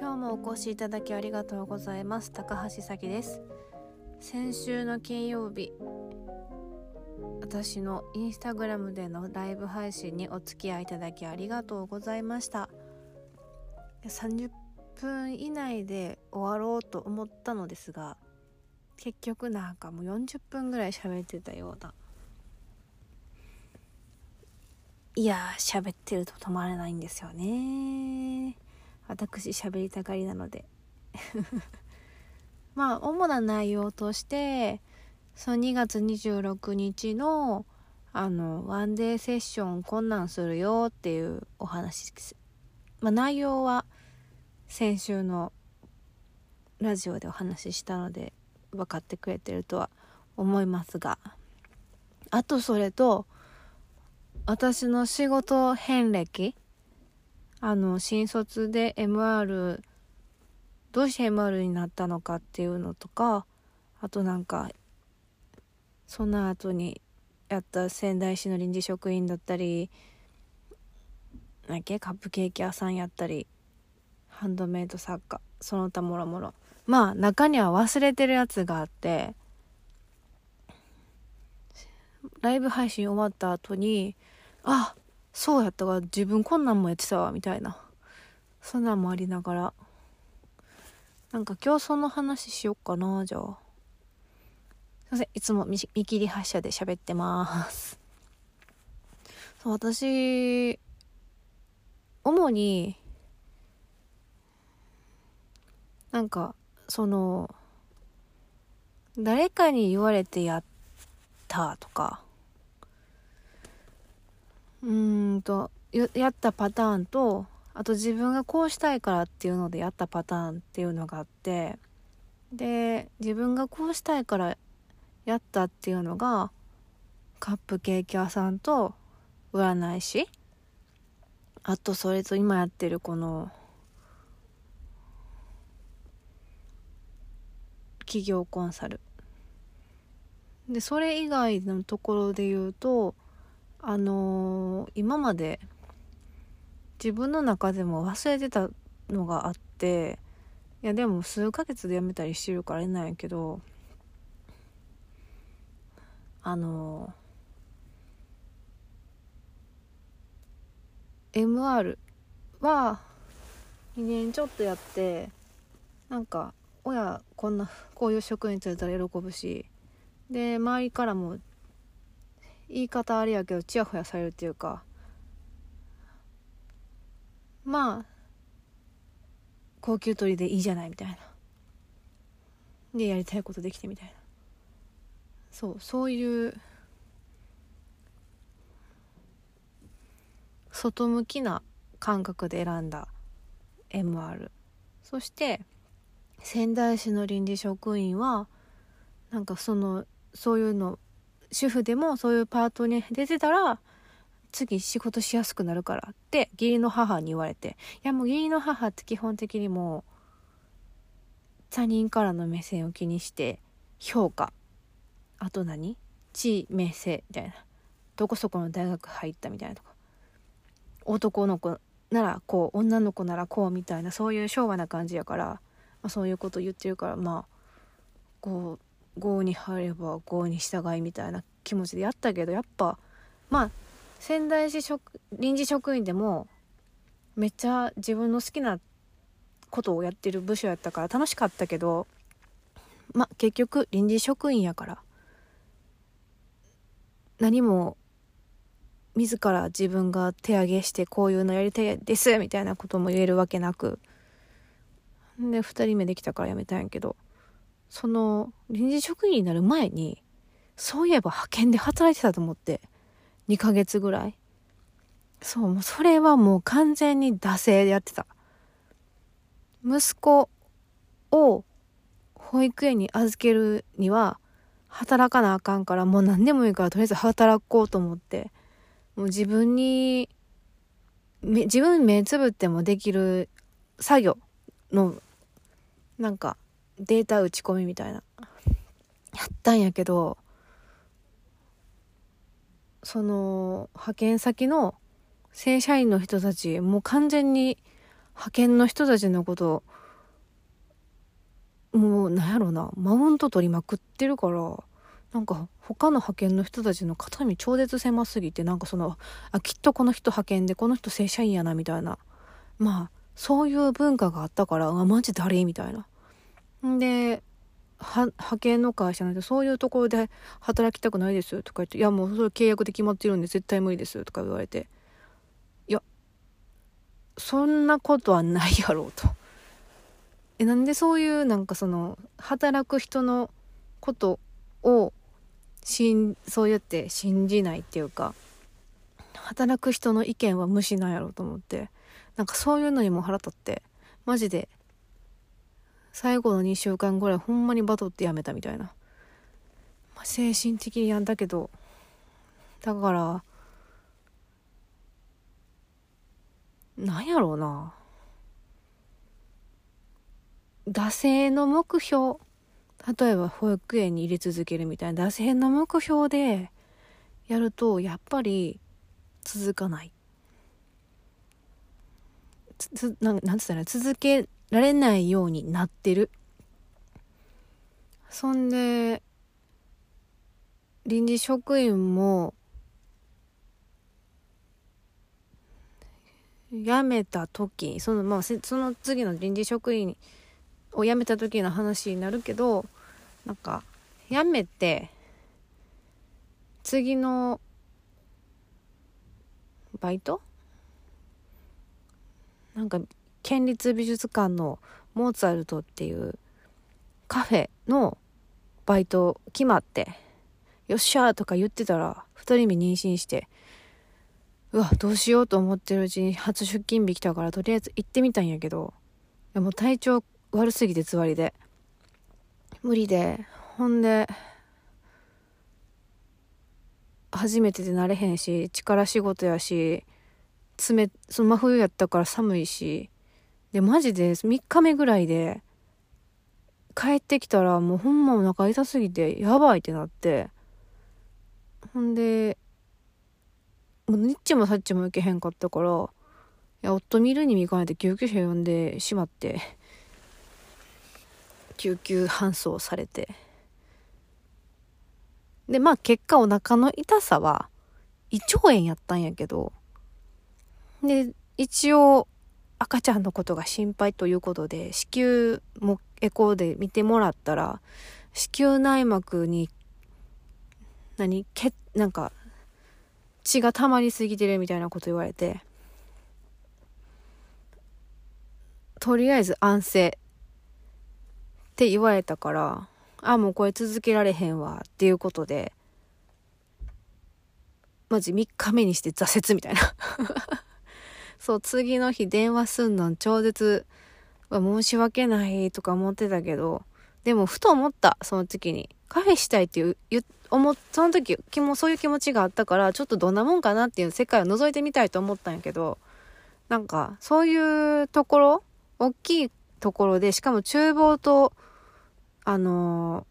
今日もお越しいただきありがとうございます。高橋咲です。先週の金曜日私のインスタグラムでのライブ配信にお付き合いいただきありがとうございました。30分以内で終わろうと思ったのですが結局なんかもう40分ぐらい喋ってたような。いやー喋ってると止まらないんですよね私喋りたがりなので。まあ主な内容としてその2月26日のあのワンデーセッション困難するよっていうお話です、まあ、内容は先週のラジオでお話ししたので分かってくれてるとは思いますが。あとそれと私の仕事遍歴あの新卒で MR どうして MR になったのかっていうのとかあとなんかその後にやった仙台市の臨時職員だったり何けカップケーキ屋さんやったりハンドメイド作家その他もろもろ。まあ中には忘れてるやつがあってライブ配信終わった後にあっそうやったわ。自分こんなんもやってたわみたいな。そんなんもありながら。なんか今日その話しよっかなじゃあ。すいません。いつも見切り発車で喋ってます。そう私主になんかその誰かに言われてやったとか。うんとやったパターンとあと自分がこうしたいからっていうのでやったパターンっていうのがあってで自分がこうしたいからやったっていうのがカップケーキ屋さんと占い師あとそれと今やってるこの企業コンサル。でそれ以外のところで言うとあのー、今まで自分の中でも忘れてたのがあっていやでも数ヶ月で辞めたりしてるからいないけどあのー、MR は2年ちょっとやってなんか親こんなこういう職員つれたら喜ぶしで周りからも言い方あれやけどちやほやされるっていうか。まあ高級取りでいいじゃないみたいな。でやりたいことできてみたいな。そうそういう外向きな感覚で選んだ MR そして仙台市の臨時職員はなんかそのそういうの主婦でもそういうパートに出てたら次仕事しやすくなるからって義理の母に言われていやもう義理の母って基本的にもう他人からの目線を気にして評価。あと何？地位名声みたいな。どこそこの大学入ったみたいなとか。男の子ならこう女の子ならこうみたいなそういう昭和な感じやから、まあ、そういうこと言ってるからまあこう郷に入れば郷に従いみたいな気持ちでやったけどやっぱまあ仙台市職臨時職員でもめっちゃ自分の好きなことをやってる部署やったから楽しかったけどまあ結局臨時職員やから何も自ら自分が手上げしてこういうのやりたいですみたいなことも言えるわけなくで2人目できたから辞めたんやけどその臨時職員になる前にそういえば派遣で働いてたと思って2ヶ月ぐらい。そうもうそれはもう完全に惰性でやってた。息子を保育園に預けるには働かなあかんからもう何でもいいからとりあえず働こうと思ってもう自分に自分目つぶってもできる作業のなんかデータ打ち込みみたいな。やったんやけどその派遣先の正社員の人たちもう完全に派遣の人たちのこともうなんやろなマウント取りまくってるからなんか他の派遣の人たちの肩身超絶狭すぎてなんかそのあきっとこの人派遣でこの人正社員やなみたいな。まあそういう文化があったからあマジ誰？みたいな。で派遣の会社なんてそういうところで働きたくないですとか言って「いやもうそれ契約で決まってるんで絶対無理です」とか言われていやそんなことはないやろうと。えなんでそういうなんかその働く人のことをしんそうやって信じないっていうか働く人の意見は無視なんやろうと思ってなんかそういうのにも腹立ってマジで最後の2週間ぐらいほんまにバトってやめたみたいな、まあ、精神的にやんだけど。だからなんやろうな。惰性の目標。例えば保育園に入れ続けるみたいな。惰性の目標でやるとやっぱり続かない。つなんなんつったら続けられないようになってる。そんで臨時職員も辞めた時そのまあその次の臨時職員を辞めた時の話になるけどなんか辞めて次のバイト？なんか県立美術館のモーツァルトっていうカフェのバイト決まってよっしゃーとか言ってたら2人目妊娠してうわどうしようと思ってるうちに初出勤日来たからとりあえず行ってみたんやけどいやもう体調悪すぎてつわりで。無理で。ほんで初めてで慣れへんし力仕事やし冷その真冬やったから寒いしでマジで3日目ぐらいで帰ってきたらもうほんまお腹痛すぎてやばいってなってほんでもうニッチもサッチも行けへんかったからいや夫見るに見かねて救急車呼んでしまって救急搬送されて。でまあ結果お腹の痛さは胃腸炎やったんやけどで一応赤ちゃんのことが心配ということで子宮もエコーで見てもらったら子宮内膜に何けなんか血が溜まりすぎてるみたいなこと言われてとりあえず安静って言われたから、あ、もうこれ続けられへんわっていうことで、マジ3日目にして挫折みたいな。そう、次の日電話すんの超絶は申し訳ないとか思ってたけど、でもふと思った、その時に。カフェしたいっていう、思その時気もそういう気持ちがあったからちょっとどんなもんかなっていう世界を覗いてみたいと思ったんやけどなんかそういうところ大きいところでしかも厨房とあの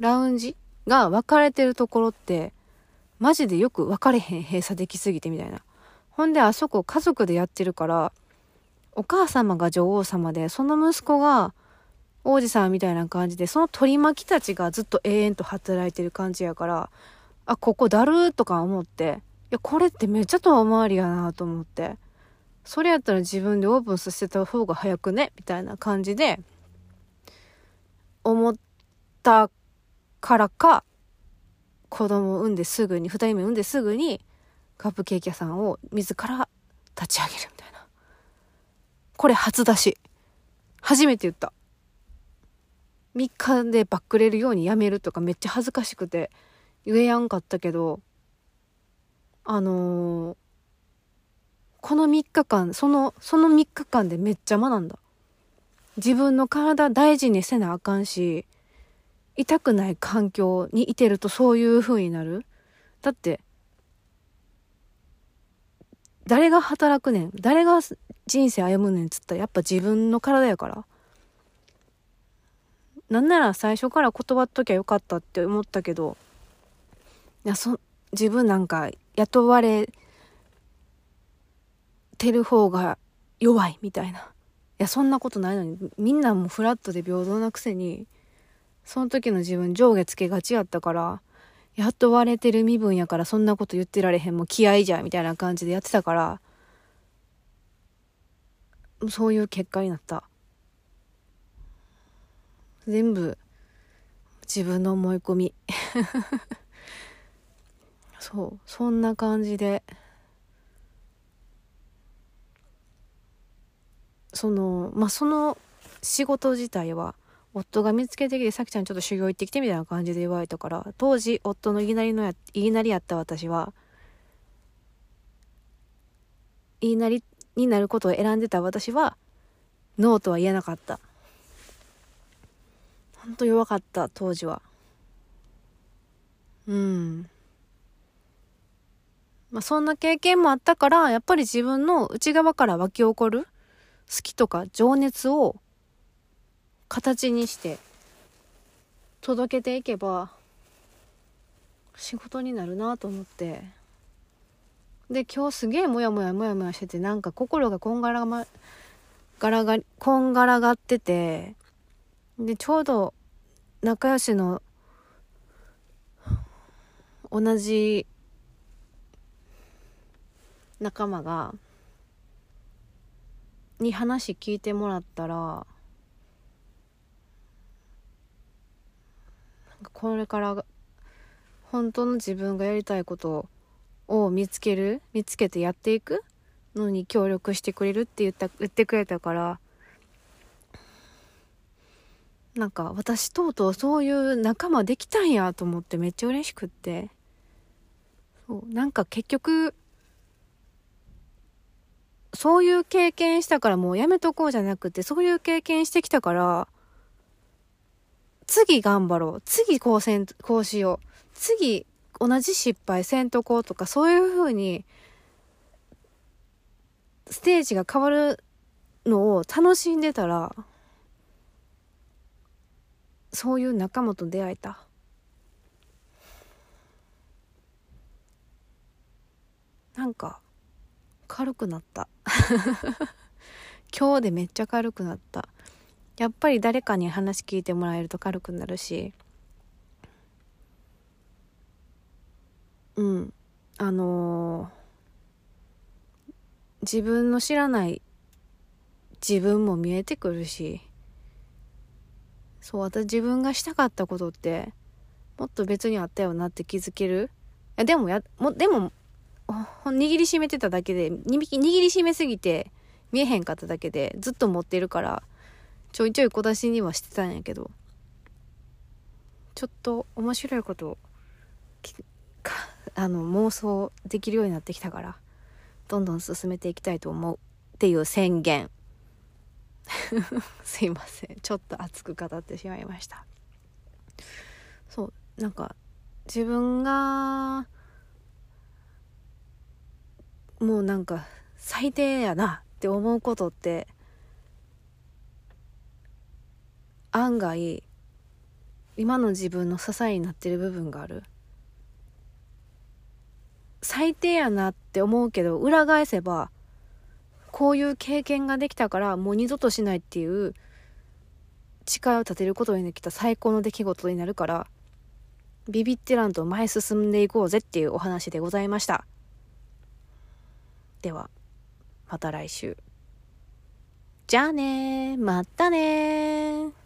ー、ラウンジが分かれてるところって、マジでよく分かれへん閉鎖できすぎてみたいな。ほんであそこ家族でやってるから、お母様が女王様で、その息子が王子様みたいな感じで、その取り巻きたちがずっと永遠と働いてる感じやから、あ、ここだるーとか思って、いや、これってめっちゃ遠回りやなと思って、それやったら自分でオープンさせた方が早くね？みたいな感じで、思ったからか、子供産んですぐに、二人目産んですぐに、カップケーキ屋さんを自ら立ち上げるみたいな。これ初出し。初めて言った。3日でバックれるようにやめるとかめっちゃ恥ずかしくて言えやんかったけど、あのー、この3日間、その、その3日間でめっちゃ学んだ。自分の体大事にせなあかんし、痛くない環境にいてるとそういう風になるだって、誰が働くねん？誰が人生歩むねんっつったらやっぱ自分の体やから。なんなら最初から断っときゃよかったって思ったけど、いや、そ、自分なんか雇われてる方が弱いみたいないやそんなことないのにみんなもフラットで平等なくせにその時の自分上下つけがちやったからやっと割れてる身分やからそんなこと言ってられへんもう気合じゃみたいな感じでやってたからそういう結果になった。全部自分の思い込み。そうそんな感じでそのまあその仕事自体は夫が見つけてきて、さきちゃんちょっと修行行ってきてみたいな感じで言われたから、当時夫の言いなりのや、言いなりやった私は、言いなりになることを選んでた私は、ノーとは言えなかった。ほんと弱かった、当時は。うん。まあそんな経験もあったから、やっぱり自分の内側から湧き起こる好きとか情熱を形にして届けていけば仕事になるなと思って。で今日すげえモヤモヤモヤモヤしててなんか心がこんがらまがらがこんがらがっててでちょうど仲良しの同じ仲間がに話聞いてもらったらこれから本当の自分がやりたいことを見つける見つけてやっていくのに協力してくれるって言った言ってくれたからなんか私とうとうそういう仲間できたんやと思ってめっちゃ嬉しくって。そうなんか結局そういう経験したからもうやめとこうじゃなくてそういう経験してきたから次頑張ろう。次こうせん、こうしよう。次同じ失敗せんとこうとか、そういう風に、ステージが変わるのを楽しんでたら、そういう仲間と出会えた。なんか、軽くなった。今日でめっちゃ軽くなった。やっぱり誰かに話聞いてもらえると軽くなるし。うん。あのー、自分の知らない自分も見えてくるし。そう私自分がしたかったことってもっと別にあったよなって気づける。いやでもやもでも握りしめてただけで握りしめすぎて見えへんかっただけでずっと持ってるからちょいちょい小出しにはしてたんやけどちょっと面白いことあの妄想できるようになってきたからどんどん進めていきたいと思うっていう宣言。すいません。ちょっと熱く語ってしまいました。そうなんか自分がもうなんか最低やなって思うことって案外今の自分の支えになってる部分がある。最低やなって思うけど裏返せばこういう経験ができたからもう二度としないっていう誓いを立てることにできた最高の出来事になるからビビってらんと前進んでいこうぜっていうお話でございました。ではまた来週。じゃあねまたね